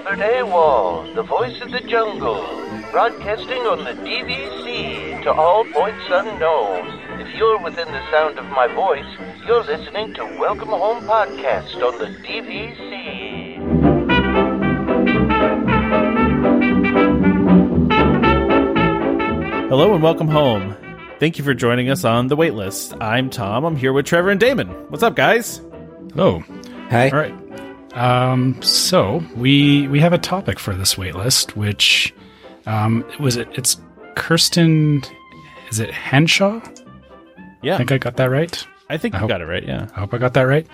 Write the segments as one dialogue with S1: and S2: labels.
S1: Albert Awol, the voice of the jungle, broadcasting on the DVC to all points unknown. If you're within the sound of my voice, you're listening to Welcome Home Podcast on the DVC.
S2: Hello and welcome home. Thank you for joining us on the waitlist. I'm Tom. I'm here with Trevor and Damon. What's up, guys?
S3: Oh. Hello.
S4: Hey.
S3: all right. Um, so we we have a topic for this waitlist, which um, was it? It's Kirsten. Is it Henshaw?
S2: Yeah,
S3: I think I got that right.
S2: I think
S3: I
S2: you
S3: hope-
S2: got it right. Yeah.
S3: I hope I got that right.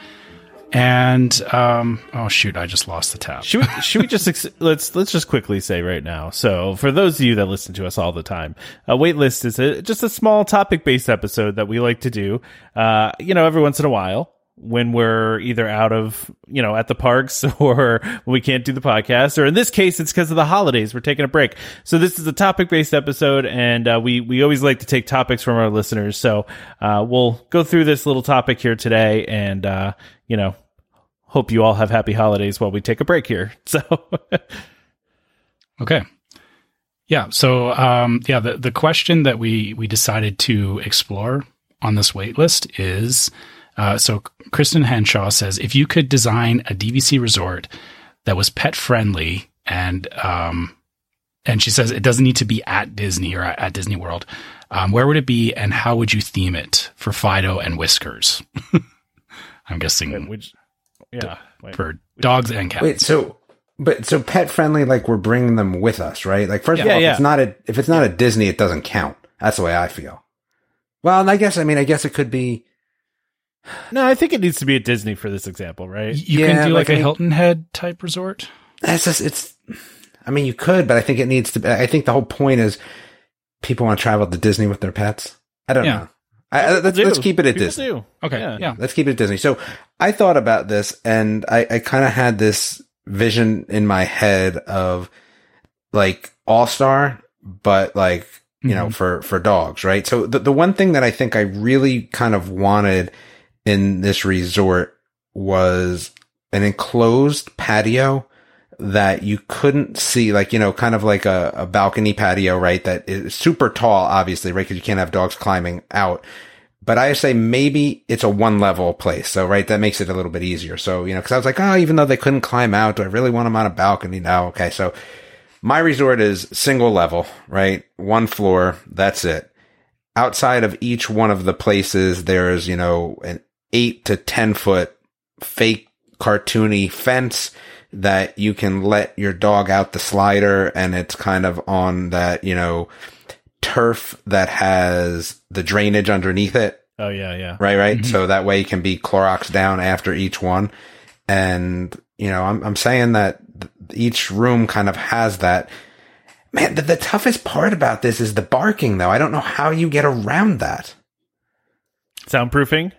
S3: And um, oh shoot, I just lost the tab.
S2: Should we, should we just ex- let's let's just quickly say right now. So for those of you that listen to us all the time, a waitlist is a, just a small topic based episode that we like to do. Uh, you know, every once in a while when we're either out of you know at the parks or we can't do the podcast, or in this case, it's because of the holidays. We're taking a break. So this is a topic based episode, and uh, we we always like to take topics from our listeners. So uh, we'll go through this little topic here today, and uh, you know hope you all have happy holidays while we take a break here. So,
S3: Okay. Yeah. So, um, yeah, the, the question that we, we decided to explore on this wait list is, uh, so Kristen Henshaw says, if you could design a DVC resort that was pet friendly and, um, and she says it doesn't need to be at Disney or at, at Disney World. Um, where would it be and how would you theme it for Fido and Whiskers? I'm guessing
S2: which, yeah, wait.
S3: for dogs and cats.
S4: Wait, so but so pet friendly, like we're bringing them with us, right? Like first of
S2: Yeah,
S4: all,
S2: yeah.
S4: if it's not a if it's not a Disney, it doesn't count. That's the way I feel. Well, and I guess I mean I guess it could be.
S2: No, I think it needs to be at Disney for this example, right?
S3: you
S4: yeah,
S3: can do
S4: like
S3: like, a
S4: I mean-
S3: Hilton Head type resort.
S4: It's just it's. I mean, you could, but I think it needs to. be I think the whole point is people want to travel to Disney with their pets. I don't
S3: Yeah.
S4: know. I, I- let's, let's keep it at
S2: People
S4: Disney.
S2: do.
S3: Okay.
S2: Yeah.
S3: Yeah.
S4: Let's keep it at Disney. So I thought about this and I, I kind of had this vision in my head of like All Star, but like, you know,
S3: Mhm.
S4: for, for dogs, right? So the, the one thing that I think I really kind of wanted in this resort was an enclosed patio that you couldn't see, like, you know, kind of like a, a balcony patio, right? That is super tall, obviously, right? Cause you can't have dogs climbing out but I say maybe it's a one level place. So, right, that makes it a little bit easier. So, you know, cause I was like, oh, even though they couldn't climb out, do I really want them on a balcony? No. Okay. So my resort is single level, right? One floor. That's it. Outside of each one of the places, there's, you know, an eight to 10 foot fake cartoony fence that you can let your dog out the slider and it's kind of on that, you know, turf that has the drainage underneath it.
S2: Oh yeah, yeah.
S4: Right, right. Mm-hmm. So that way it can be Clorox down after each one. And, you know, I'm, I'm saying that th- each room kind of has that. Man, the, the toughest part about this is the barking though. I don't know how you get around that.
S2: Soundproofing,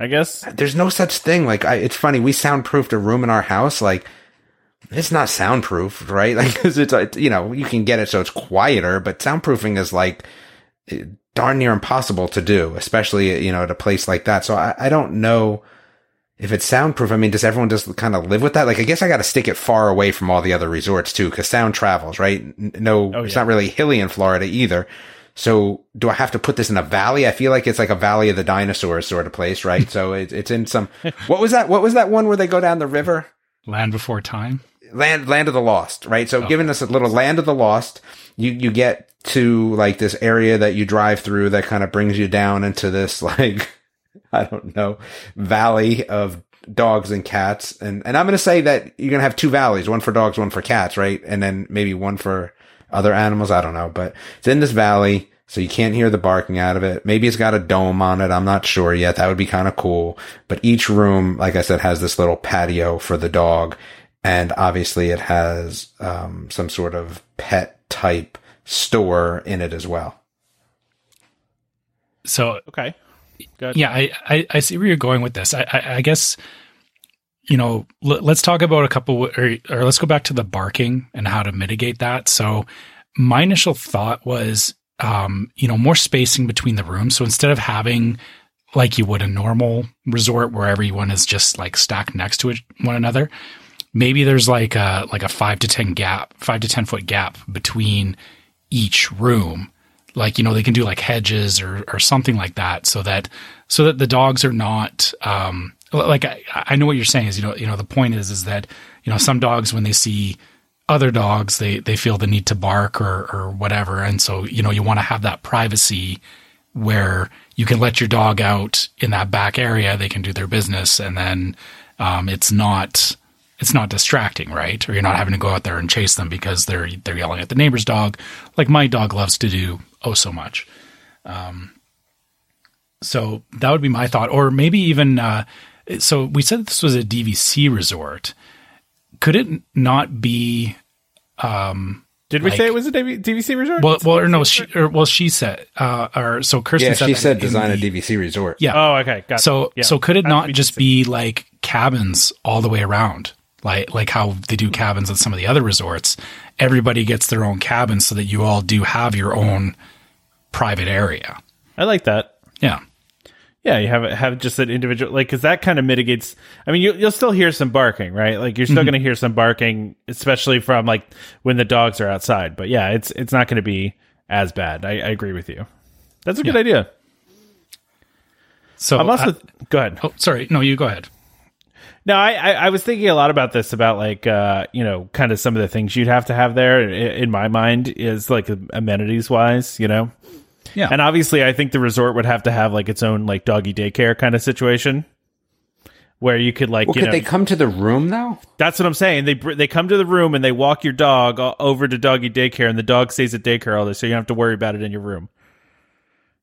S2: I guess.
S4: There's no such thing. Like, I, it's funny. We soundproofed a room in our house. Like, it's not soundproof, right? Like, cause it's, it's, you know, you can get it so it's quieter, but soundproofing is like eh, darn near impossible to do, especially, you know, at a place like that. So I, I don't know if it's soundproof. I mean, does everyone just kind of live with that? Like, I guess I got to stick it far away from all the other resorts too, cause sound travels, right? No,
S2: Oh,
S4: it's not really hilly in Florida either. So do I have to put this in a valley? I feel like it's like a valley of the dinosaurs sort of place, right? so it, it's in some, what was that? What was that one where they go down the river?
S3: Land Before Time.
S4: land land of the lost right so giving us a little land of the lost you you get to like this area that you drive through that kind of brings you down into this like i don't know valley of dogs and cats and and i'm going to say that you're going to have two valleys one for dogs one for cats right and then maybe one for other animals i don't know but it's in this valley so you can't hear the barking out of it. Maybe it's got a dome on it. I'm not sure yet. That would be kind of cool. But each room, like I said, has this little patio for the dog. And obviously it has, um, some sort of pet type store in it as well.
S3: So
S2: Okay. Good.
S3: yeah, I, I, I see where you're going with this. I, I, I guess, you know, l- let's talk about a couple, or, or let's go back to the barking and how to mitigate that. So my initial thought was, um, you know, more spacing between the rooms. So instead of having like you would a normal resort where everyone is just like stacked next to one another, maybe there's like a like a five to ten gap, five to ten foot gap between each room. Like you know they can do like hedges or or something like that, so that so that the dogs are not um like I, I know what you're saying is you know you know the point is is that you know some dogs when they see other dogs they they feel the need to bark or or whatever. And so you know you want to have that privacy where you can let your dog out in that back area they can do their business and then um, it's not it's not distracting right? Or you're not having to go out there and chase them because they're they're yelling at the neighbor's dog like my dog loves to do oh so much. Um, so that would be my thought. Or maybe even uh, so we said this was a dvc resort. Could it not be um
S2: Did we
S3: like-
S2: say it was a DVC resort?
S3: well well or no she or well she said uh or so Kirsten
S4: Yeah,
S3: said
S4: she said
S3: in
S4: design a DVC resort.
S3: yeah
S2: oh, okay. Got
S3: so.
S2: Yeah.
S3: so could it not just be like cabins all the way around like like how they do cabins at some of the other resorts everybody gets their own cabin so that you all do have your own private area
S2: I like that.
S3: yeah
S2: Yeah, you have have just an individual like because that kind of mitigates. I mean, you, you'll still hear some barking, right? Like you're
S3: Mm-hmm.
S2: still going to hear some barking, especially from like when the dogs are outside. But yeah, it's it's not going to be as bad. I, I agree with you. That's a good
S3: Yeah.
S2: idea.
S3: so
S2: I'm also
S3: I-
S2: go ahead.
S3: oh sorry no you go ahead
S2: No, I, I I was thinking a lot about this about like uh you know kind of some of the things you'd have to have there in, in my mind is like amenities wise, you know.
S3: Yeah
S2: And obviously, I think the resort would have to have like its own like doggy daycare kind of situation, where you could like
S4: Well,
S2: you
S4: could
S2: know
S4: they come to the room though?
S2: that's what I'm saying. They br- they come to the room and they walk your dog over to doggy daycare, and the dog stays at daycare all day, so you don't have to worry about it in your room.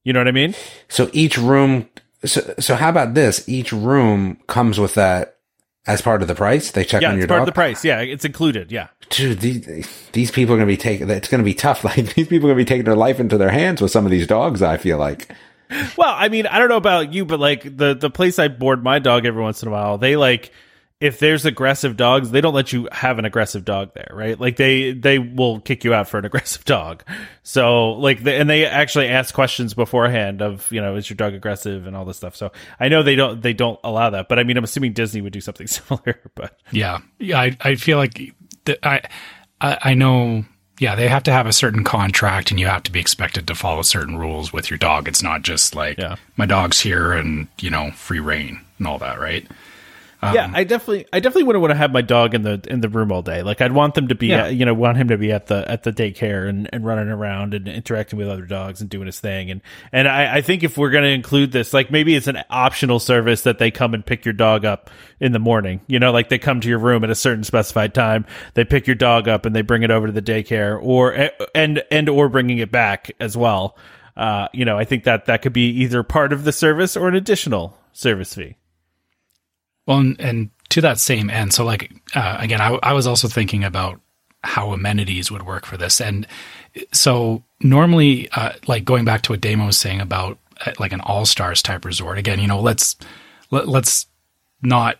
S2: You know what I mean?
S4: So each room. So, so how about this? Each room comes with that as part of the price. They check
S2: Yeah,
S4: on
S2: it's
S4: your
S2: part
S4: dog.
S2: of the price. Yeah, it's included. Yeah.
S4: Dude, these, these people are going to be taking. It's going to be tough. Like these people are going to be taking their life into their hands with some of these dogs. I feel like.
S2: Well, I mean, I don't know about you, but like the the place I board my dog every once in a while, they like if there's aggressive dogs, they don't let you have an aggressive dog there, right? Like they they will kick you out for an aggressive dog. So like the, and they actually ask questions beforehand of you know is your dog aggressive and all this stuff. So I know they don't they don't allow that, but I mean I'm assuming Disney would do something similar. But
S3: Yeah, yeah. I, I feel like th- I, I I know. Yeah, they have to have a certain contract, and you have to be expected to follow certain rules with your dog. It's not just like
S2: Yeah.
S3: my dog's here and you know free reign and all that, right?
S2: Yeah, I definitely, I definitely wouldn't want to have my dog in the in the room all day. Like I'd want them to be,
S3: Yeah.
S2: at, you know, want him to be at the at the daycare and, and running around and interacting with other dogs and doing his thing. And and I, I think if we're going to include this, like maybe it's an optional service that they come and pick your dog up in the morning. You know, like they come to your room at a certain specified time, they pick your dog up and they bring it over to the daycare, or and and or bringing it back as well. Uh, you know, I think that that could be either part of the service or an additional service fee.
S3: Well, and, and to that same end, so like uh, again, I, I was also thinking about how amenities would work for this, and so normally, uh, like going back to what Damo was saying about uh, like an all stars type resort. Again, you know, let's let, let's not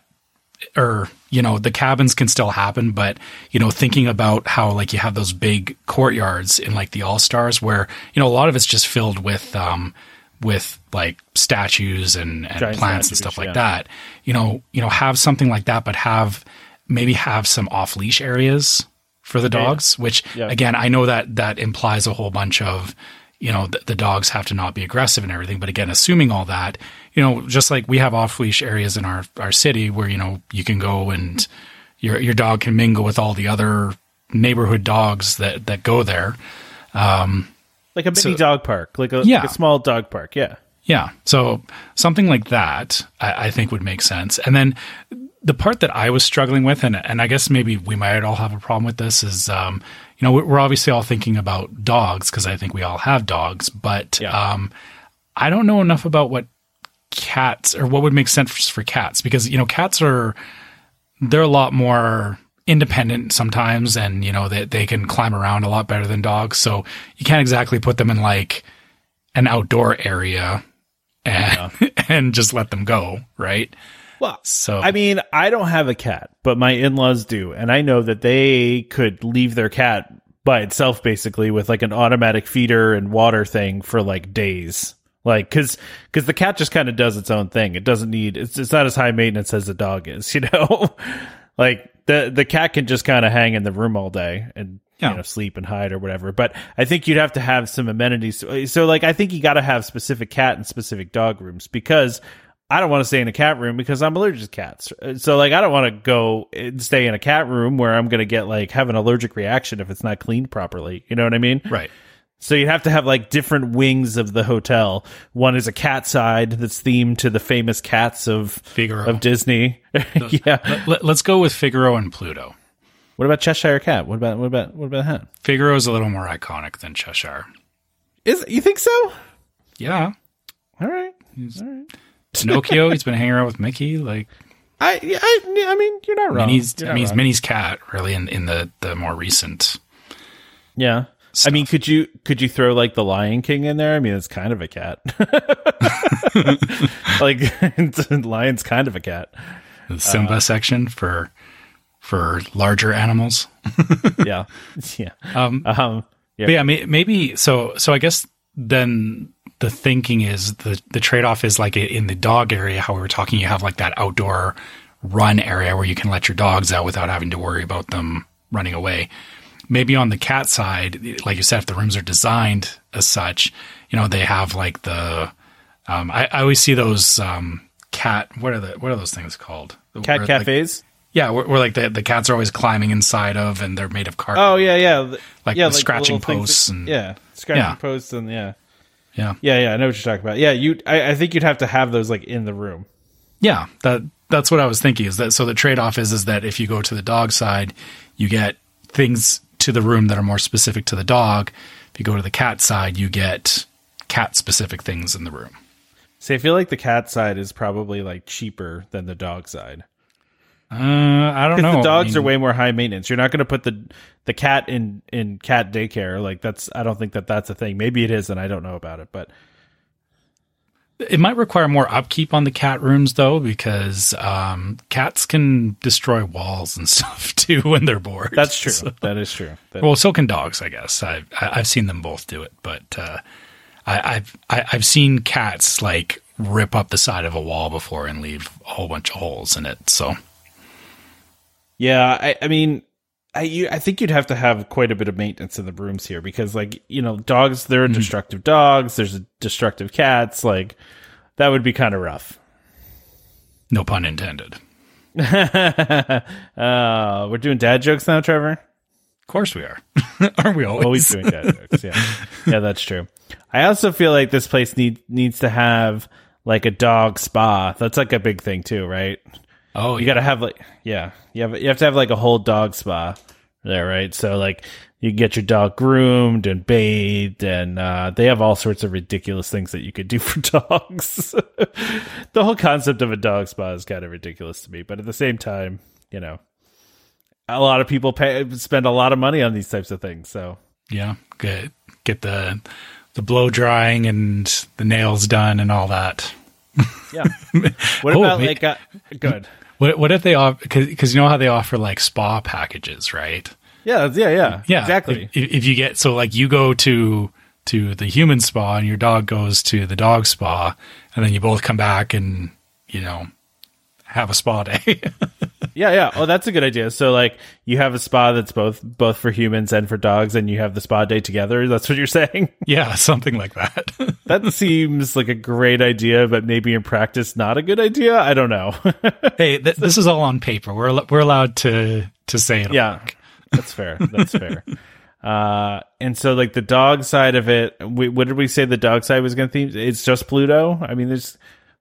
S3: or you know the cabins can still happen but you know thinking about how like you have those big courtyards in like the all stars where you know a lot of it's just filled with um with like statues and, and plants
S2: statues,
S3: and stuff like
S2: yeah.
S3: that you know you know have something like that but have maybe have some off leash areas for the dogs which
S2: Yeah.
S3: again i know that that implies a whole bunch of you know the, the dogs have to not be aggressive and everything but again assuming all that you know just like we have off leash areas in our our city where you know you can go and your your dog can mingle with all the other neighborhood dogs that that go there um,
S2: like a mini
S3: So-
S2: dog park, like a,
S3: Yeah.
S2: like a small dog park. Yeah.
S3: Yeah. So something like that, I, I think would make sense. And then the part that I was struggling with, and, and I guess maybe we might all have a problem with this, is, um, you know, we're, obviously all thinking about dogs because I think we all have dogs, but
S2: Yeah.
S3: um, I don't know enough about what cats or what would make sense for cats because, you know, cats are, they're a lot more independent sometimes and, you know, they, they can climb around a lot better than dogs. So you can't exactly put them in like, an outdoor area and and just let them go, right?
S2: Well,
S3: So
S2: I mean, I don't have a cat, but my in-laws do, and I know that they could leave their cat by itself basically with like an automatic feeder and water thing for like days. Like, cause, cause the cat just kind of does its own thing. It doesn't need, it's, it's not as high maintenance as a dog is, you know? like, the the cat can just kind of hang in the room all day and
S3: Yeah.
S2: you know sleep and hide or whatever. But I think you'd have to have some amenities. So like I think you got to have specific cat and specific dog rooms because I don't want to stay in a cat room because I'm allergic to cats. So like I don't want to go and stay in a cat room where I'm going to get like have an allergic reaction if it's not cleaned properly. You know what I mean?
S3: Right.
S2: So you'd have to have like different wings of the hotel. One is a cat side that's themed to the famous cats of
S3: Figaro.
S2: of Disney. yeah.
S3: Let, us go with Figaro and Pluto.
S2: What about Cheshire Cat? What about what about what about that?
S3: Figaro is a little more iconic than Cheshire.
S2: Is you think so?
S3: Yeah.
S2: All right. All right.
S3: Pinocchio, he's been hanging around with Mickey. Like
S2: I I I mean you're not wrong.
S3: Minnie's,
S2: You're
S3: I mean, he's. Minnie's cat, really, in, in the, the more recent.
S2: yeah. I mean, could you could you throw like the Lion King in there? I mean, it's kind of a cat. like lion's kind of a cat.
S3: The Simba
S2: Uh,
S3: section for for larger animals.
S2: Yeah, yeah,
S3: Um,
S2: um, yeah.
S3: Yeah, maybe so. So I guess then the thinking is the the trade off is like in the dog area. How we were talking, you have like that outdoor run area where you can let your dogs out without having to worry about them running away. Maybe on the cat side, like you said, if the rooms are designed as such, you know they have like the. Um, I, I always see those um, cat. What are the what are those things called?
S2: cat
S3: Where, like-
S2: cafes.
S3: yeah, where, where like the, the cats are always climbing inside of, and they're made of carpet.
S2: oh yeah, yeah,
S3: Like
S2: yeah,
S3: the scratching
S2: little
S3: posts
S2: that-
S3: and-
S2: yeah, scratching
S3: Yeah.
S2: posts and yeah,
S3: yeah.
S2: yeah, yeah. I know what you're talking about. Yeah, you. I, I think you'd have to have those like in the room.
S3: Yeah, that that's what I was thinking. Is that so? The trade off is is that if you go to the dog side, you get things to the room that are more specific to the dog. If you go to the cat side, you get cat specific things in the room.
S2: See, I feel like the cat side is probably like cheaper than the dog side.
S3: Uh, I don't know.
S2: the dogs
S3: I mean,
S2: are way more high maintenance. You're not going to put the the cat in in cat daycare. Like that's I don't think that that's a thing. Maybe it is, and I don't know about it. But
S3: It might require more upkeep on the cat rooms though, because um, cats can destroy walls and stuff too when they're bored.
S2: that's true.
S3: So-
S2: that is true. That-
S3: well, so can dogs, I guess. I've I- I've seen them both do it, but uh, I, I've I, I've seen cats like rip up the side of a wall before and leave a whole bunch of holes in it. So
S2: yeah, I, I mean, I you, I think you'd have to have quite a bit of maintenance in the rooms here because, like, you know, dogs
S3: Hmm.
S2: they're destructive dogs. There's destructive cats. Like that would be kind of rough.
S3: no pun intended.
S2: uh, we're doing dad jokes now, Trevor.
S3: Of course we are, aren't we always?
S2: Always doing dad jokes. Yeah, yeah, that's true. I also feel like this place need needs to have like a dog spa. That's like a big thing too, right?
S3: Oh,
S2: You got to have like yeah, you have you have to have like a whole dog spa there, right? So like you get your dog groomed and bathed, and uh, they have all sorts of ridiculous things that you could do for dogs. the whole concept of a dog spa is kind of ridiculous to me, but at the same time, you know, a lot of people pay spend a lot of money on these types of things. So
S3: yeah. Get get the the blow drying and the nails done and all that.
S2: yeah, what
S3: Oh,
S2: about like uh, good?
S3: What what if they offer? Because you know how they offer like spa packages, right?
S2: Yeah, yeah, yeah,
S3: Yeah,
S2: exactly.
S3: If, if you get so like you go to to the human spa and your dog goes to the dog spa, and then you both come back and you know have a spa day.
S2: Yeah, yeah. Oh, that's a good idea. So like you have a spa that's both both for humans and for dogs and you have the spa day together. That's what you're saying?
S3: yeah, something like that.
S2: that seems like a great idea, but maybe in practice not a good idea. I don't know.
S3: hey, th- this is all on paper. We're we're allowed to to say it.
S2: yeah. That's fair. That's fair. Uh and so like the dog side of it, we, what did we say the dog side was going to theme? It's just Pluto? I mean there's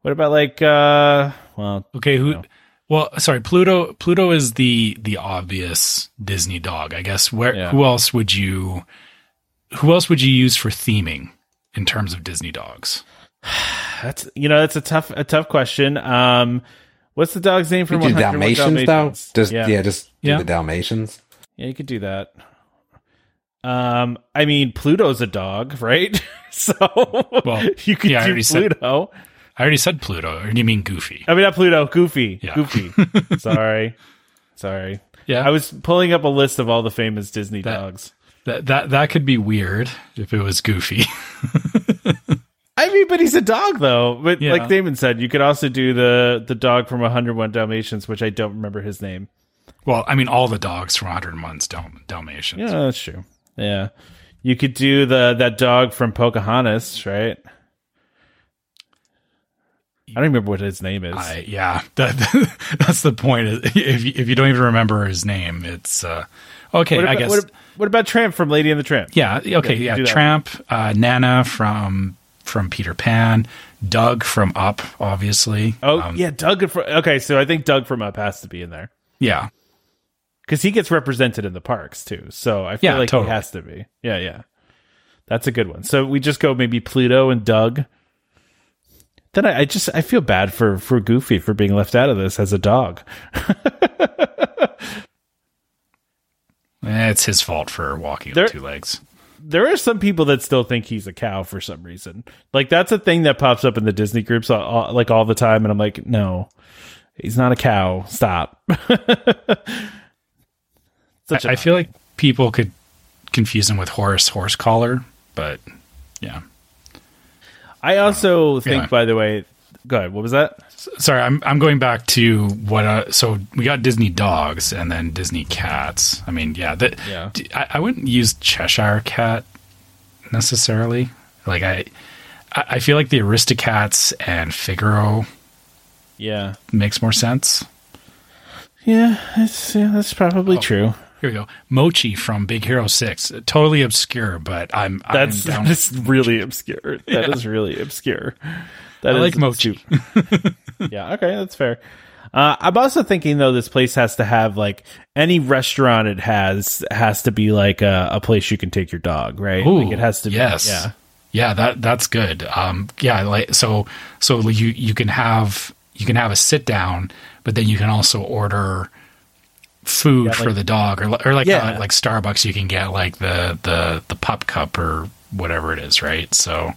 S2: what about like uh well,
S3: Okay, who? Well, sorry, Pluto. Pluto is the the obvious Disney dog, I guess. Where?
S2: Yeah.
S3: Who else would you? Who else would you use for theming in terms of Disney dogs?
S2: that's you know, that's a tough a tough question. Um what's the dog's name from
S4: do
S2: 101
S4: Dalmatians,
S2: Dalmatians?
S4: though? Just yeah, just do
S3: Yeah.
S4: the Dalmatians.
S2: Yeah, you could do that. Um, I mean, Pluto's a dog, right? so
S3: Well,
S2: you could
S3: yeah, I
S2: do
S3: already said-
S2: Pluto.
S3: I already said Pluto, or do you mean Goofy?
S2: I mean, not Pluto, Goofy.
S3: Yeah.
S2: Goofy. Sorry. Sorry.
S3: Yeah,
S2: I was pulling up a list of all the famous Disney
S3: That-
S2: dogs.
S3: that that that could be weird if it was Goofy.
S2: I mean, but he's a dog, though. But
S3: Yeah.
S2: like Damon said, you could also do the the dog from 101 Dalmatians, which I don't remember his name.
S3: Well, I mean, all the dogs from 101 Dal- Dalmatians.
S2: Yeah, that's true. Yeah. You could do the that dog from Pocahontas, right? I don't remember what his name is.
S3: I, yeah, that, that's the point. If you, if you don't even remember his name, it's uh, okay.
S2: about,
S3: I guess.
S2: what, what about Tramp from Lady and the Tramp?
S3: yeah. Okay.
S2: Yeah,
S3: Yeah. Tramp, uh, Nana from from Peter Pan, Doug from Up, obviously.
S2: Oh,
S3: Um,
S2: yeah, Doug. From, okay, so I think Doug from Up has to be in there
S3: yeah.
S2: because he gets represented in the parks too. So I feel
S3: Yeah,
S2: like
S3: totally.
S2: he has to be. Yeah, yeah. That's a good one. So we just go maybe Pluto and Doug. Then I, I just I feel bad for for Goofy for being left out of this as a dog.
S3: Eh, It's his fault for walking
S2: There-
S3: on two legs.
S2: there are some people that still think he's a cow for some reason. Like that's a thing that pops up in the Disney groups all, all- like all the time, and I'm like, no, he's not a cow. Stop. Such a
S3: I, I feel like people could confuse him with Horace Horsecollar, but yeah.
S2: I also think,
S3: yeah.
S2: by the way, go ahead. What was that?
S3: Sorry, I'm I'm going back to what. Uh, so we got Disney dogs and then Disney cats. I mean, yeah, that.
S2: Yeah.
S3: I, I wouldn't use Cheshire cat necessarily. Like I, I feel like the Aristocats and Figaro
S2: Yeah,
S3: makes more sense.
S2: yeah, that's yeah, that's
S3: Oh.
S2: probably true.
S3: Here we go. Mochi from Big Hero Six. Totally obscure, but I'm
S2: That's
S3: I'm
S2: that's really obscure. That is really obscure. That
S3: I
S2: is
S3: like mochi.
S2: yeah, okay, that's fair. Uh, I'm also thinking though this place has to have like any restaurant it has has to be like a, a place you can take your dog, right?
S3: Ooh,
S2: like it has to be.
S3: yes.
S2: Yeah.
S3: Yeah, that that's good. Um, yeah, like so so you you can have you can have a sit down, but then you can also order food
S2: Yeah,
S3: for the dog, or or like
S2: Yeah.
S3: uh, like Starbucks, you can get like the the the pup cup or whatever it is, right? So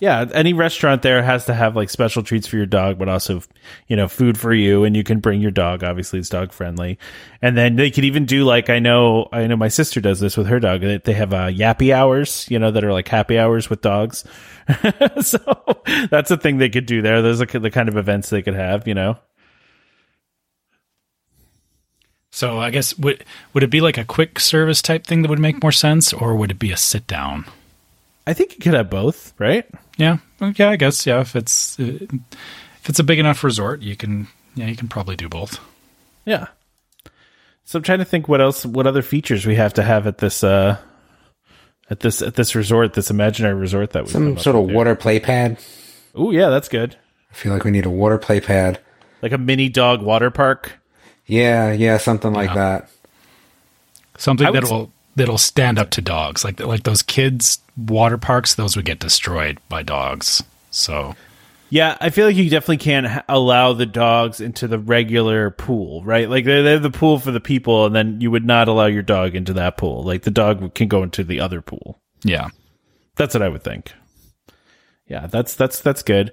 S2: Yeah, any restaurant there has to have like special treats for your dog, but also, you know, food for you, and you can bring your dog. Obviously, it's dog friendly, and then they could even do like I know, I know my sister does this with her dog. They they have uh, yappy hours, you know, that are like happy hours with dogs. so that's a thing they could do there. Those are the kind of events they could have, you know.
S3: So I guess would would it be like a quick service type thing that would make more sense, or would it be a sit down?
S2: I think you could have both, right?
S3: Yeah, yeah, I guess yeah. If it's uh, if it's a big enough resort, you can yeah you can probably do both.
S2: Yeah. So I'm trying to think what else, what other features we have to have at this, uh, at this, at this resort, this imaginary resort that we
S4: Some sort of water play pad.
S2: Oh yeah, that's good.
S4: I feel like we need a water play pad.
S2: Like a mini dog water park.
S4: Yeah, yeah, something like that.
S3: Something that'll that'll stand up to dogs, like like those kids water parks. Those would get destroyed by dogs. So
S2: Yeah, I feel like you definitely can't allow the dogs into the regular pool, right? Like they they have the pool for the people, and then you would not allow your dog into that pool. Like the dog can go into the other pool.
S3: yeah,
S2: That's what I would think. Yeah, that's that's that's good.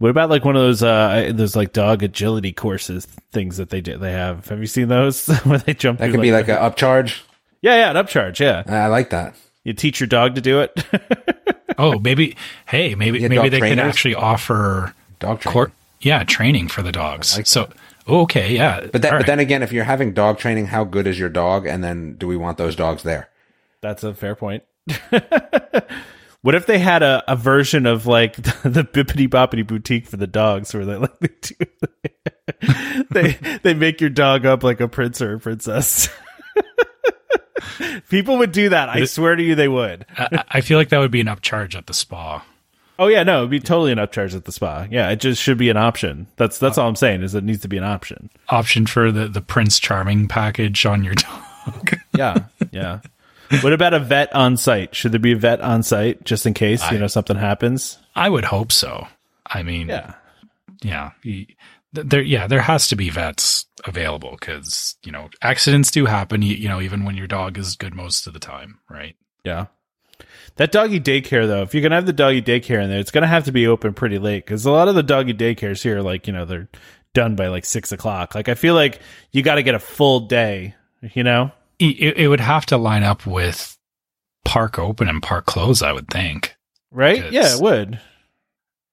S2: What about like one of those uh those like dog agility courses things that they do they have? Have you seen those where they jump?
S4: That
S2: through,
S4: could be like an upcharge.
S2: yeah, yeah, an upcharge. Yeah,
S4: I like that.
S2: you teach your dog to do it.
S3: Oh, maybe. Hey, maybe
S4: Yeah,
S3: maybe
S4: dog
S3: they could
S4: trainers.
S3: actually offer
S4: Dog training.
S3: court. Yeah, training for the dogs.
S4: like
S3: so oh, okay, yeah.
S4: But, that, but
S3: right.
S4: then again, if you're having dog training, how good is your dog? And then do we want those dogs there?
S2: That's a fair point. what if they had a, a version of like the, Bibbidi Bobbidi Boutique for the dogs, where they like they do they they make your dog up like a prince or a princess. People would do that. I swear to you, they would.
S3: I, I feel like that would be an upcharge at the spa.
S2: Oh yeah, no, it'd be totally an upcharge at the spa. Yeah, it just should be an option. That's that's uh, all I'm saying is it needs to be an option.
S3: Option for the the Prince Charming package on your dog.
S2: Yeah, yeah. What about a vet on site? Should there be a vet on site just in case you know something happens?
S3: I would hope so. I mean,
S2: Yeah.
S3: yeah, there, yeah, there has to be vets available because you know accidents do happen. You, you know, even when your dog is good most of the time, right?
S2: Yeah. That doggy daycare, though, if you're to have the doggy daycare in there, it's going to have to be open pretty late because a lot of the doggy daycares here, like, you know, they're done by like six o'clock. Like, I feel like you got to get a full day, you know?
S3: It, it would have to line up with park open and park close, I would think.
S2: Right? Yeah, it would.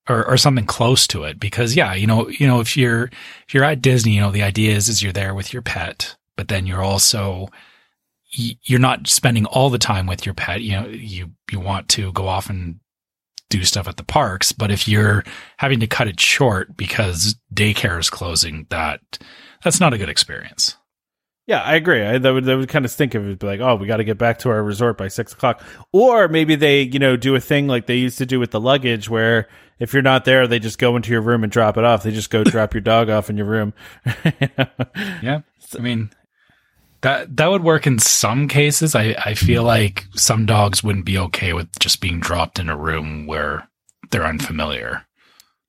S3: or, or something close to it because yeah you know you know if you're if you're at disney you know the idea is is you're there with your pet but then you're also you're not spending all the time with your pet. You know, you you want to go off and do stuff at the parks, but if you're having to cut it short because daycare is closing, that that's not a good experience.
S2: Yeah, I agree. I, that would that would kind of stink if it'd be like, oh, we got to get back to our resort by six o'clock, or maybe they, you know, do a thing like they used to do with the luggage, where if you're not there, they just go into your room and drop it off. They just go drop your dog off in your room.
S3: yeah, I mean, that that would work in some cases. I I feel like some dogs wouldn't be okay with just being dropped in a room where they're unfamiliar.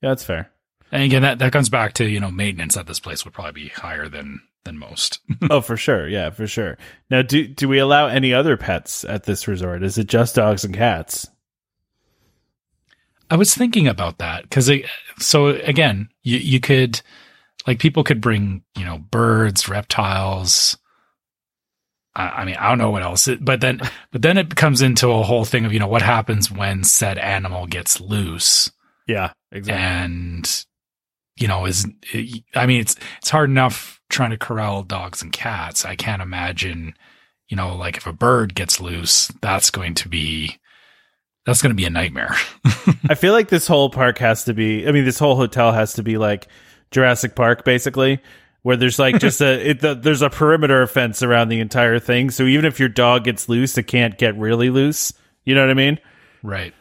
S2: Yeah, that's fair.
S3: And again, that that comes back to you know maintenance at this place would probably be higher than than most.
S2: oh, for sure. Yeah, for sure. Now, do do we allow any other pets at this resort? Is it just dogs and cats?
S3: I was thinking about that because so again, you you could like people could bring you know birds, reptiles, I mean, I don't know what else, it, but then, but then it comes into a whole thing of, you know, what happens when said animal gets loose.
S2: Yeah, exactly.
S3: And, you know, is, I mean, it's, it's hard enough trying to corral dogs and cats. I can't imagine, you know, like if a bird gets loose, that's going to be, that's going to be a nightmare.
S2: I feel like this whole park has to be, I mean, this whole hotel has to be like Jurassic Park, basically, where there's like just a it, the, there's a perimeter fence around the entire thing. So even if your dog gets loose, it can't get really loose. You know what I mean?
S3: Right.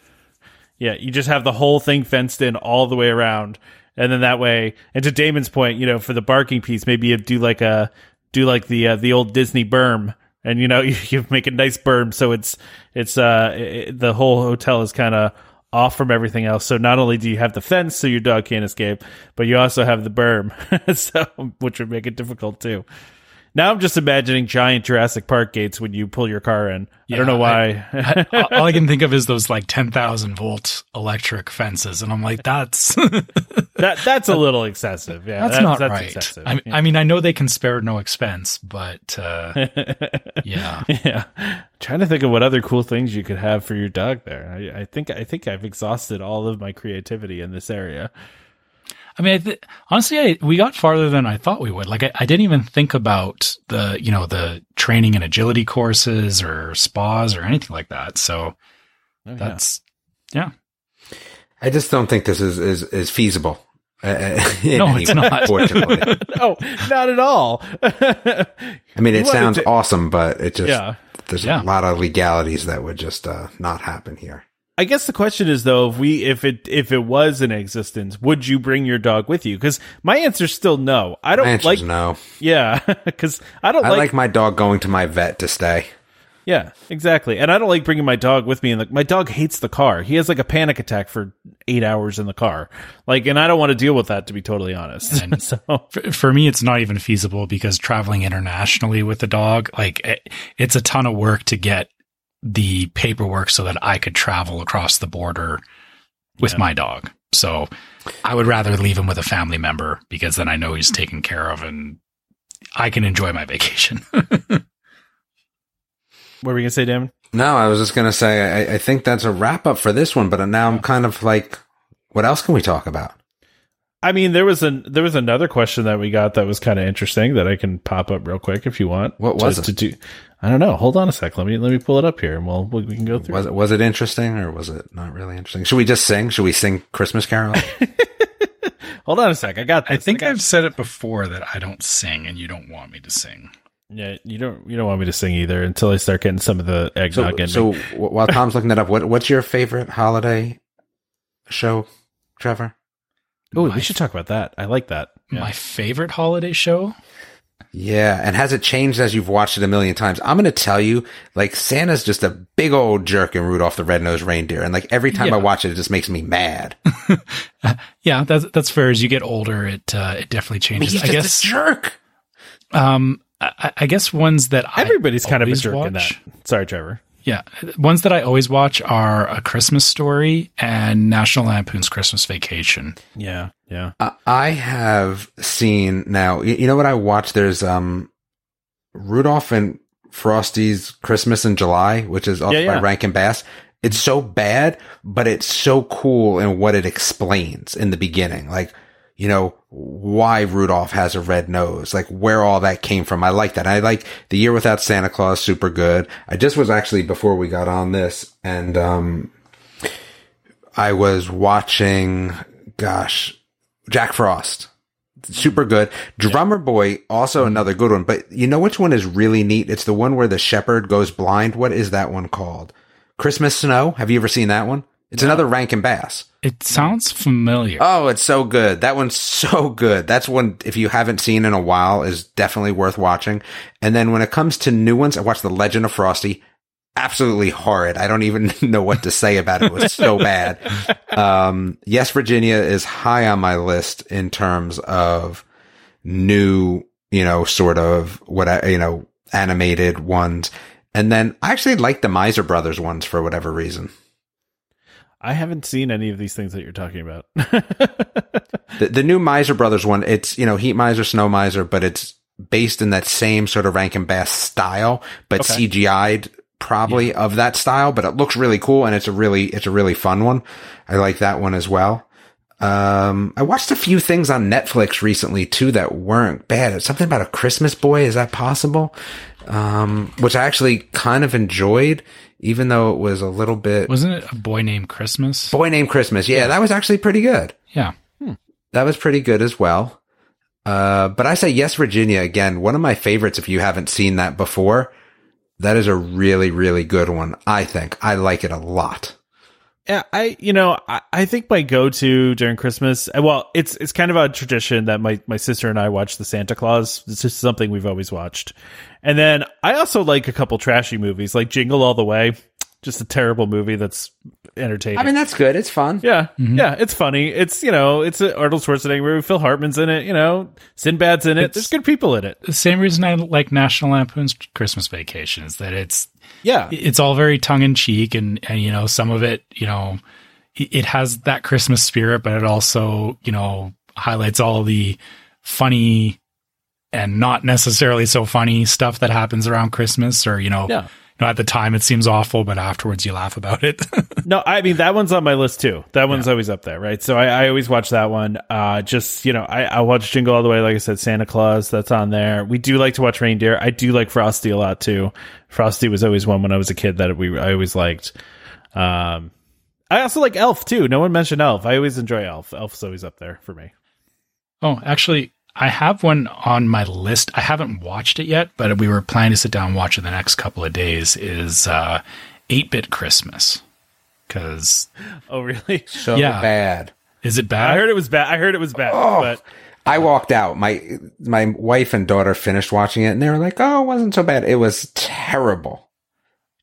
S2: Yeah, you just have the whole thing fenced in all the way around, and then that way. And to Damon's point, you know, for the barking piece, maybe you do like a do like the uh, the old Disney berm, and you know you, you make a nice berm so it's it's uh it, the whole hotel is kind of off from everything else. So not only do you have the fence so your dog can't escape, but you also have the berm, so which would make it difficult too. Now I'm just imagining giant Jurassic Park gates when you pull your car in. Yeah, I don't know why.
S3: I, I, all I can think of is those like 10,000 volt electric fences. And I'm like, that's
S2: that, that's a little excessive. Yeah.
S3: That's, that's not that's right. Excessive. I, yeah. I, mean, I know they can spare no expense, but, uh, yeah.
S2: Yeah. trying to think of what other cool things you could have for your dog there. I, I think, I think I've exhausted all of my creativity in this area.
S3: I mean, I th- honestly, I, we got farther than I thought we would. Like, I, I, didn't even think about the, you know, the training and agility courses or spas or anything like that. So oh, that's, yeah.
S4: yeah. I just don't think this is, is, is feasible.
S3: Uh, uh no, it's not. Unfortunately.
S2: no, not at all.
S4: I mean, it sounds to- awesome, but it just, yeah. there's yeah. a lot of legalities that would just, uh, not happen here.
S2: I guess the question is though, if we if it if it was in existence, would you bring your dog with you? Because my answer is still no. I don't like
S4: no.
S2: Yeah, because I don't.
S4: I
S2: like,
S4: like my dog going to my vet to stay.
S2: Yeah, exactly. And I don't like bringing my dog with me. And like my dog hates the car. He has like a panic attack for eight hours in the car. Like, and I don't want to deal with that to be totally honest. And so
S3: for, for, me, it's not even feasible because traveling internationally with the dog, like it, it's a ton of work to get the paperwork so that I could travel across the border with yeah. my dog. So I would rather leave him with a family member because then I know he's taken care of and I can enjoy my vacation.
S2: what were we gonna say, Damon?
S4: No, I was just gonna say I, I think that's a wrap up for this one. But now I'm kind of like, what else can we talk about?
S2: I mean, there was an there was another question that we got that was kind of interesting that I can pop up real quick if you want.
S4: What was it?
S2: To do, I don't know. Hold on a sec. Let me let me pull it up here, and we'll we can go through.
S4: Was it was it interesting or was it not really interesting? Should we just sing? Should we sing Christmas Carol?
S2: Hold on a sec. I got. This.
S3: I think
S2: I
S3: have said it before that I don't sing, and you don't want me to sing.
S2: Yeah, you don't you don't want me to sing either until I start getting some of the eggnog
S4: so,
S2: in.
S4: So while Tom's looking that up, what what's your favorite holiday show, Trevor?
S2: Oh, we should talk about that. I like that.
S3: Yeah. My favorite holiday show.
S4: Yeah, and has it changed as you've watched it a million times? I'm going to tell you, like Santa's just a big old jerk in Rudolph the Red-Nosed Reindeer, and like every time yeah. I watch it, it just makes me mad.
S3: yeah, that's that's fair. As you get older, it uh, it definitely changes.
S4: I, mean, I guess
S3: jerk. Um, I, I, guess ones that
S2: everybody's kind of a jerk
S3: watch,
S2: in that. Sorry, Trevor.
S3: Yeah, ones that I always watch are A Christmas Story and National Lampoon's Christmas Vacation.
S2: Yeah, yeah.
S4: I have seen now. You know what I watched? There's um Rudolph and Frosty's Christmas in July, which is yeah, yeah. by Rankin Bass. It's so bad, but it's so cool in what it explains in the beginning. Like you know, why Rudolph has a red nose, like where all that came from. I like that. I like the year without Santa Claus, super good. I just was actually before we got on this and, um, I was watching, gosh, Jack Frost. Super good. Drummer Boy, also another good one. But you know which one is really neat? It's the one where the shepherd goes blind. What is that one called? Christmas Snow. Have you ever seen that one? It's another Rankin Bass.
S3: It sounds familiar.
S4: Oh, it's so good. That one's so good. That's one, if you haven't seen in a while, is definitely worth watching. And then when it comes to new ones, I watched The Legend of Frosty. Absolutely horrid. I don't even know what to say about it. It was so bad. Um, yes, Virginia is high on my list in terms of new, you know, sort of what I, you know, animated ones. And then I actually like the Miser Brothers ones for whatever reason.
S2: I haven't seen any of these things that you're talking about.
S4: The, the new Miser Brothers one, it's, you know, Heat Miser, Snow Miser, but it's based in that same sort of Rankin Bass style, but
S2: Okay.
S4: CGI'd probably of that style, but it looks really cool and it's a really, it's a really fun one. I like that one as well. Um, I watched a few things on Netflix recently too that weren't bad. It's something about a Christmas boy. Is that possible? Um, which I actually kind of enjoyed, even though it was a little bit
S3: Wasn't it a boy named Christmas?
S4: boy named Christmas. Yeah, that was actually pretty good.
S3: Yeah.
S4: That was pretty good as well. Uh, but I say yes, Virginia again. One of my favorites. If you haven't seen that before, that is a really, really good one. I think I like it a lot.
S2: Yeah, I you know I, I think my go to during Christmas. uh, Well, it's it's kind of a tradition that my my sister and I watch the Santa Claus. It's just something we've always watched. And then I also like a couple trashy movies, like Jingle All the Way. Just a terrible movie that's entertaining.
S4: I mean, that's good. It's fun.
S2: yeah, mm-hmm. yeah, it's funny. It's you know, it's an Arnold Schwarzenegger movie. Phil Hartman's in it. You know, Sinbad's in it.
S3: It's-
S2: There's good people in it.
S3: The same reason I like National Lampoon's Christmas Vacation is that it's
S2: Yeah,
S3: it's all very tongue in cheek and, and you know some of it you know it, it has that Christmas spirit, but it also you know highlights all the funny and not necessarily so funny stuff that happens around Christmas or you know.
S2: Yeah.
S3: Know, at the time it seems awful, but afterwards you laugh about it.
S2: No, I mean that one's on my list too. That one's always up there, right? So I, I always watch that one. Uh, just you know, I, I watch Jingle All the Way. Like I said, Santa Claus. That's on there. We do like to watch Reindeer. I do like Frosty a lot too. Frosty was always one when I was a kid that we I always liked. Um, I also like Elf too. No one mentioned Elf. I always enjoy Elf. Elf's always up there for me.
S3: Oh, actually, I have one on my list. I haven't watched it yet, but we were planning to sit down and watch it the next couple of days. Is uh, 8-Bit Christmas? Because
S2: Oh really?
S4: So
S3: Yeah.
S4: bad.
S3: is it bad?
S2: I heard it was bad. I heard it was bad,
S4: Oh.
S2: but
S4: I walked out. My my wife and daughter finished watching it, and they were like, "Oh, it wasn't so bad. It was terrible."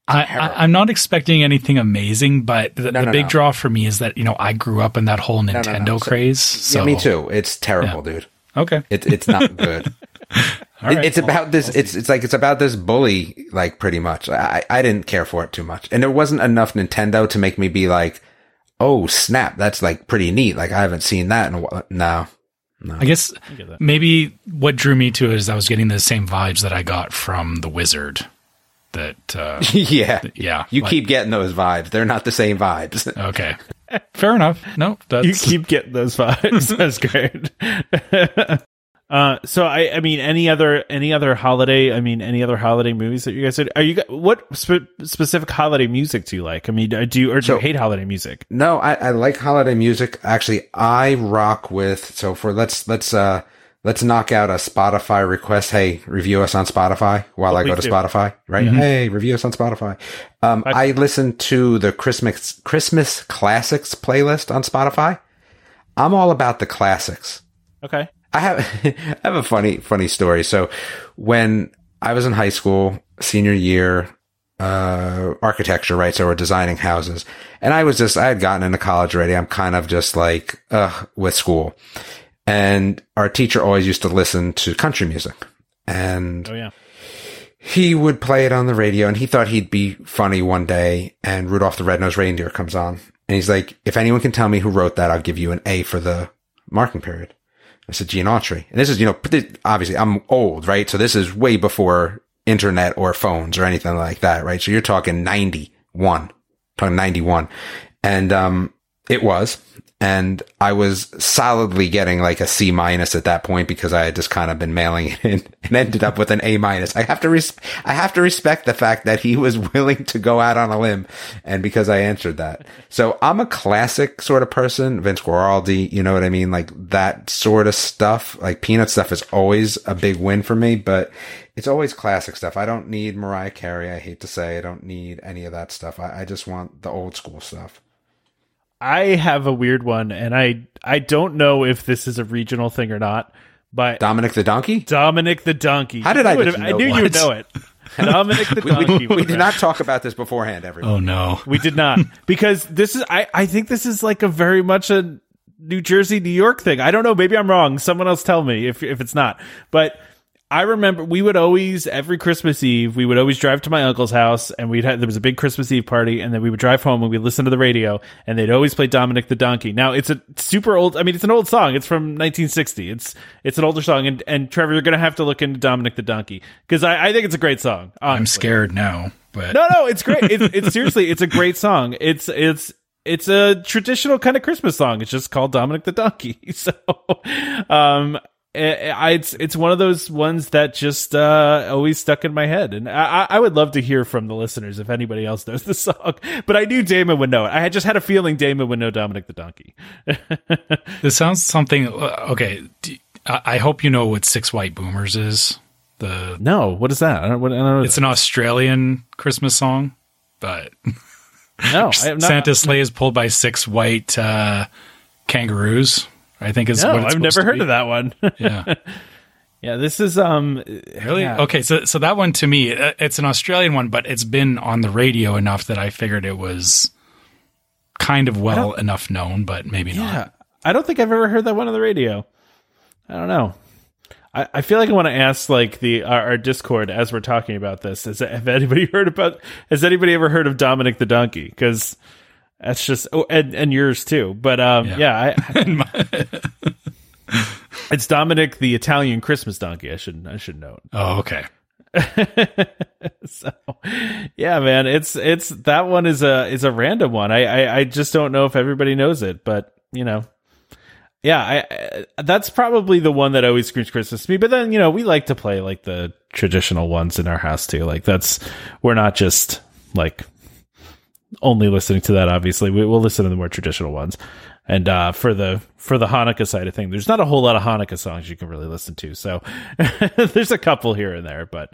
S3: I, I, I'm not expecting anything amazing, but the,
S4: No,
S3: the
S4: no,
S3: big
S4: no.
S3: draw for me is that you know I grew up in that whole
S4: no,
S3: Nintendo
S4: no. So-
S3: craze. So
S4: yeah, me too. It's terrible, dude.
S3: Okay,
S4: It, it's not good.
S3: All
S4: It-
S3: right.
S4: it's about this. It's it's like it's about this bully, like pretty much. I I didn't care for it too much, and there wasn't enough Nintendo to make me be like, "Oh snap, that's like pretty neat." Like I haven't seen that in a while. No,
S3: I guess
S2: get
S3: maybe what drew me to it is I was getting the same vibes that I got from the Wizard. That uh,
S4: yeah,
S3: yeah,
S4: you
S3: like-
S4: keep getting those vibes. They're not the same vibes.
S3: okay. Fair enough. No, that's
S2: you keep getting those vibes. That's great. uh, so I, I mean, any other, any other holiday? I mean, any other holiday movies that you guys did? Are you what spe- specific holiday music do you like? I mean, uh, do you or do
S4: So-
S2: you hate holiday music?
S4: No, I, I like holiday music. Actually, I rock with. So for let's let's uh let's knock out a Spotify request. Hey, review us on Spotify while I go to
S2: do.
S4: Spotify. Right? Hey, review us on Spotify. Um, I listen to the Christmas Christmas classics playlist on Spotify. I'm all about the classics.
S2: Okay.
S4: I have I have a funny funny story. So when I was in high school, senior year, uh, architecture, right? So we're designing houses, and I was just I had gotten into college already. I'm kind of just like uh with school, and our teacher always used to listen to country music, and
S2: Oh yeah.
S4: he would play it on the radio and he thought he'd be funny one day and Rudolph the Red-Nosed Reindeer comes on and he's like, if anyone can tell me who wrote that, I'll give you an A for the marking period. I said, Gene Autry. And this is, you know, obviously I'm old, right? So this is way before internet or phones or anything like that, right? So you're talking 91, talking 91. And, um, It was. And I was solidly getting like a C minus at that point because I had just kind of been mailing it in and ended up with an A minus. I have to res- I have to respect the fact that he was willing to go out on a limb and because I answered that. So I'm a classic sort of person, Vince Guaraldi, you know what I mean? Like that sort of stuff, like peanut stuff is always a big win for me, but it's always classic stuff. I don't need Mariah Carey. I hate to say I don't need any of that stuff. I, I just want the old school stuff.
S2: I have a weird one, and I I don't know if this is a regional thing or not. But
S4: Dominic the Donkey,
S2: Dominic the Donkey.
S4: How did I?
S2: would
S4: just
S2: have- I
S4: know
S2: knew you would know it. Dominic the
S4: We,
S2: Donkey.
S4: we, we did not talk about this beforehand, everyone.
S3: Oh no.
S2: We did not because this is. I I think this is like a very much a New Jersey, New York thing. I don't know. Maybe I'm wrong. Someone else tell me if if it's not. But I remember we would always every Christmas Eve we would always drive to my uncle's house and we'd have there was a big Christmas Eve party and then we would drive home and we'd listen to the radio and they'd always play Dominic the Donkey. Now it's a super old. I mean, it's an old song. It's from 1960. It's it's an older song. And and Trevor, you're gonna have to look into Dominic the Donkey because I, I think it's a great song.
S3: I'm scared now, but
S2: No, no, it's great. It's, it's seriously, it's a great song. It's it's it's a traditional kind of Christmas song. It's just called Dominic the Donkey. So, um, it's it's one of those ones that just uh, always stuck in my head, and I, I would love to hear from the listeners if anybody else knows the song. But I knew Damon would know it. I had just had a feeling Damon would know Dominic the Donkey.
S3: this sounds something. uh, Okay, I hope you know what Six White Boomers is. The
S2: No, what is that? I don't, what, I don't know.
S3: it's an Australian Christmas song, but
S2: no, I am not,
S3: Santa's sleigh is pulled by six white uh, kangaroos. I think is
S2: No, I've never heard
S3: be.
S2: of that one.
S3: Yeah,
S2: yeah, this is um
S3: really.
S2: yeah.
S3: Okay, so so that one to me, uh, it's an Australian one, but it's been on the radio enough that I figured it was kind of well enough known, but maybe not.
S2: Yeah,
S3: not.
S2: I don't think I've ever heard that one on the radio. I don't know. I, I feel like I want to ask like the our, our Discord as we're talking about this. Has have anybody heard about? Has anybody ever heard of Dominic the Donkey? Because that's just oh, and and yours too. But um, yeah,
S3: Yeah.
S2: I, it's Dominic the Italian Christmas donkey. I should I should note.
S3: Oh, okay.
S2: so yeah man it's it's that one is a is a random one I, I i just don't know if everybody knows it but you know yeah i, I that's probably the one that always screams christmas to me but then you know we like to play like the traditional ones in our house too like that's we're not just like only listening to that obviously we, we'll listen to the more traditional ones and uh, for the for the Hanukkah side of things, there's not a whole lot of Hanukkah songs you can really listen to. So there's a couple here and there, but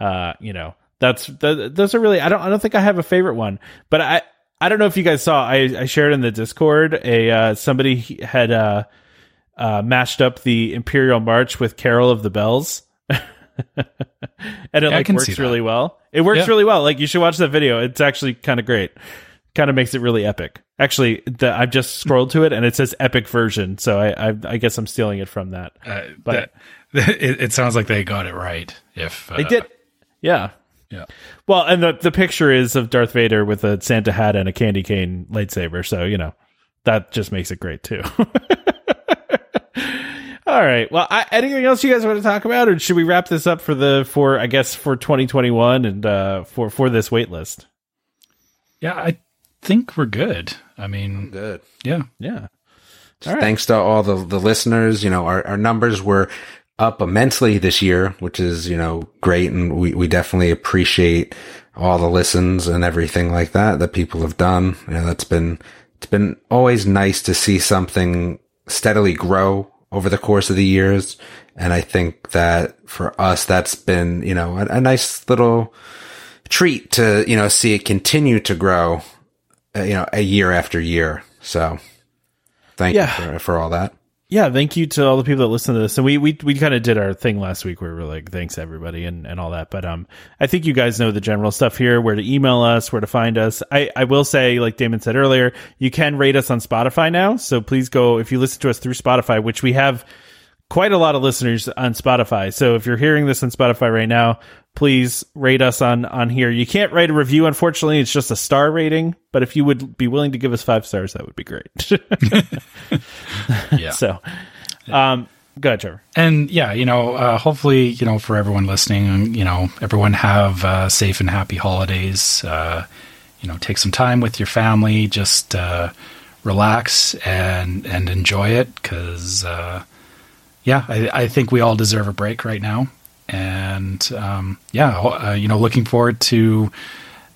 S2: uh, you know that's th- those are really I don't I don't think I have a favorite one, but I I don't know if you guys saw I, I shared in the Discord a uh, somebody had uh, uh, matched up the Imperial March with Carol of the Bells. and it
S3: I
S2: like works really well. It works
S3: Yeah.
S2: really well. Like you should watch that video. It's actually kind of great. Kind of makes it really epic. Actually, the, I've just scrolled to it and it says epic version. So I, I, I guess I'm stealing it from that.
S3: Uh,
S2: But-
S3: that, it, it sounds like they got it right. If uh,
S2: They did. Yeah.
S3: yeah.
S2: Well, and the, the picture is of Darth Vader with a Santa hat and a candy cane lightsaber. So, you know, that just makes it great too. All right. Well, I, anything else you guys want to talk about, or should we wrap this up for the for I guess for 2021 and uh, for for this wait list?
S3: Yeah, I think we're good. I mean,
S4: Good.
S3: yeah.
S2: Yeah. All right.
S4: Thanks to all the, the listeners. You know, our, our numbers were up immensely this year, which is, you know, great. And we, we definitely appreciate all the listens and everything like that that people have done. You know, that's been, it's been always nice to see something steadily grow over the course of the years. And I think that for us, that's been, you know, a, a nice little treat to, you know, see it continue to grow, uh, you know, a year after year. So thank
S2: Yeah.
S4: you for, for all that.
S2: Yeah, thank you to all the people that listen to this. And we we we kind of did our thing last week where we are like, thanks everybody and, and all that. But um I think you guys know the general stuff here, where to email us, where to find us. I, I will say, like Damon said earlier, you can rate us on Spotify now. So please go if you listen to us through Spotify, which we have quite a lot of listeners on Spotify. So if you're hearing this on Spotify right now, please rate us on on here. You can't write a review, unfortunately. It's just a star rating. But if you would be willing to give us five stars, that would be great.
S3: Yeah.
S2: so, um, go ahead, Trevor.
S3: And yeah, you know, uh, hopefully, you know, for everyone listening, you know, everyone have uh, safe and happy holidays. Uh, you know, take some time with your family. Just uh, relax and and enjoy it because uh, yeah, I, I think we all deserve a break right now, and um, yeah, uh, you know, looking forward to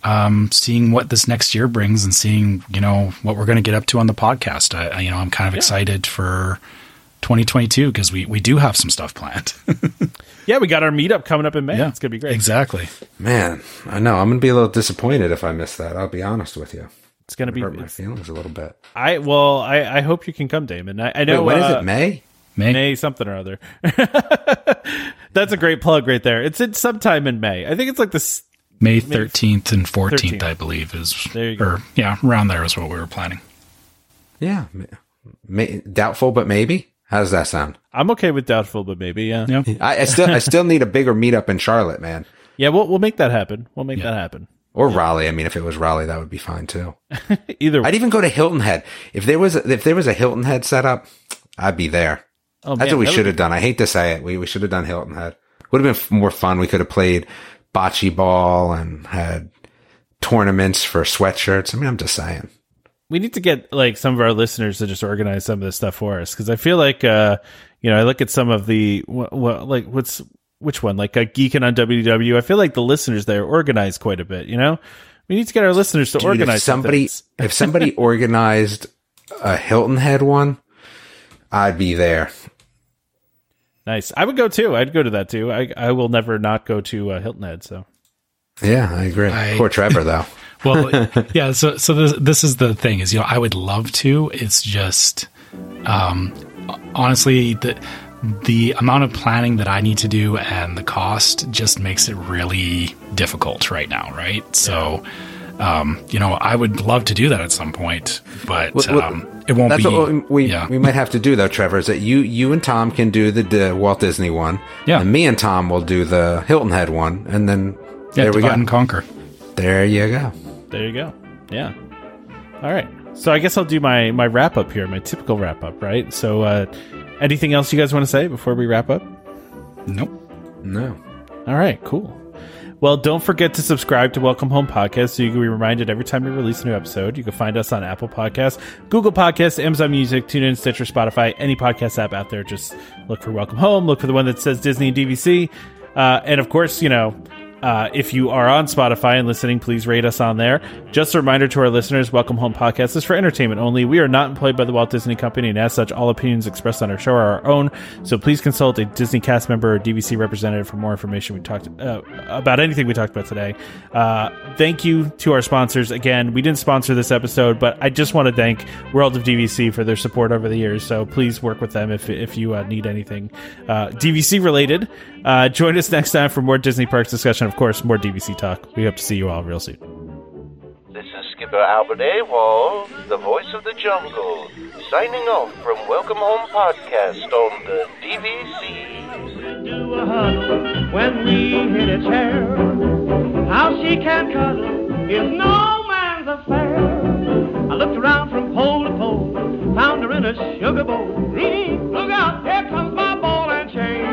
S3: um, seeing what this next year brings and seeing you know what we're going to get up to on the podcast. I, I, you know, I'm kind of yeah. excited for 2022 because we we do have some stuff planned.
S2: yeah, we got our meetup coming up in May. Yeah, it's gonna be great.
S3: Exactly.
S4: Man, I know I'm gonna be a little disappointed if I miss that. I'll be honest with you.
S2: It's gonna be
S4: hurt my feelings a little bit.
S2: I well, I, I hope you can come, Damon. I, I know.
S4: Wait, when uh, is it? May.
S3: May.
S2: May something or other. That's a great plug right there. It's in sometime in May. I think it's like this
S3: May thirteenth and fourteenth, I believe is.
S2: There you go.
S3: Or yeah, around there is what we were planning.
S4: Yeah, may, doubtful, but maybe. How does that sound?
S2: I'm okay with doubtful, but maybe. Yeah.
S3: yeah.
S4: I, I still I still need a bigger meetup in Charlotte, man.
S2: Yeah, we'll we'll make that happen. We'll make yeah. that happen.
S4: Or Raleigh. I mean, if it was Raleigh, that would be fine too.
S2: Either.
S4: Way. I'd even go to Hilton Head if there was a, if there was a Hilton Head set up. I'd be there. Oh, That's man, what we should have done. I hate to say it. We we should have done Hilton Head. Would have been more fun. We could have played bocce ball and had tournaments for sweatshirts. I mean, I'm just saying.
S2: We need to get like some of our listeners to just organize some of this stuff for us because I feel like uh, you know I look at some of the what, what like what's which one like a uh, geeking on WW. I feel like the listeners there organize quite a bit. You know, we need to get our listeners to Dude, organize.
S4: If somebody if somebody organized a Hilton Head one, I'd be there.
S2: Nice. I would go too. I'd go to that too. I I will never not go to uh, Hilton Head. So.
S4: Yeah, I agree. I, Poor Trevor, though.
S3: well, yeah. So so this this is the thing is you know I would love to. It's just, um, honestly the the amount of planning that I need to do and the cost just makes it really difficult right now. Right. So. Um, you know, I would love to do that at some point, but well, well, um, it won't that's
S4: be. What we yeah. we might have to do though, Trevor. Is that you you and Tom can do the, the Walt Disney one,
S3: yeah,
S4: and me and Tom will do the Hilton Head one, and then
S3: yeah, there we go and conquer.
S4: There you go.
S2: There you go. Yeah. All right. So I guess I'll do my my wrap up here, my typical wrap up, right? So, uh, anything else you guys want to say before we wrap up?
S3: Nope.
S4: No.
S2: All right. Cool. Well, don't forget to subscribe to Welcome Home Podcast so you can be reminded every time we release a new episode. You can find us on Apple Podcasts, Google Podcasts, Amazon Music, TuneIn, Stitcher, Spotify, any podcast app out there. Just look for Welcome Home. Look for the one that says Disney and DVC. Uh, and of course, you know, uh, if you are on Spotify and listening, please rate us on there. Just a reminder to our listeners Welcome Home Podcast is for entertainment only. We are not employed by the Walt Disney Company, and as such, all opinions expressed on our show are our own. So please consult a Disney cast member or DVC representative for more information we talked uh, about anything we talked about today. Uh, thank you to our sponsors. Again, we didn't sponsor this episode, but I just want to thank World of DVC for their support over the years. So please work with them if, if you uh, need anything uh, DVC related. Uh, join us next time for more Disney Parks discussion and of course, more DVC talk. We hope to see you all real soon.
S1: This is Skipper Albert Awol, the voice of the jungle, signing off from Welcome Home Podcast on the DVC. When we hit a chair. how she can cuddle is no
S5: man's affair. I looked around from pole to pole, found her in a sugar bowl. Look out, here comes my ball and chain.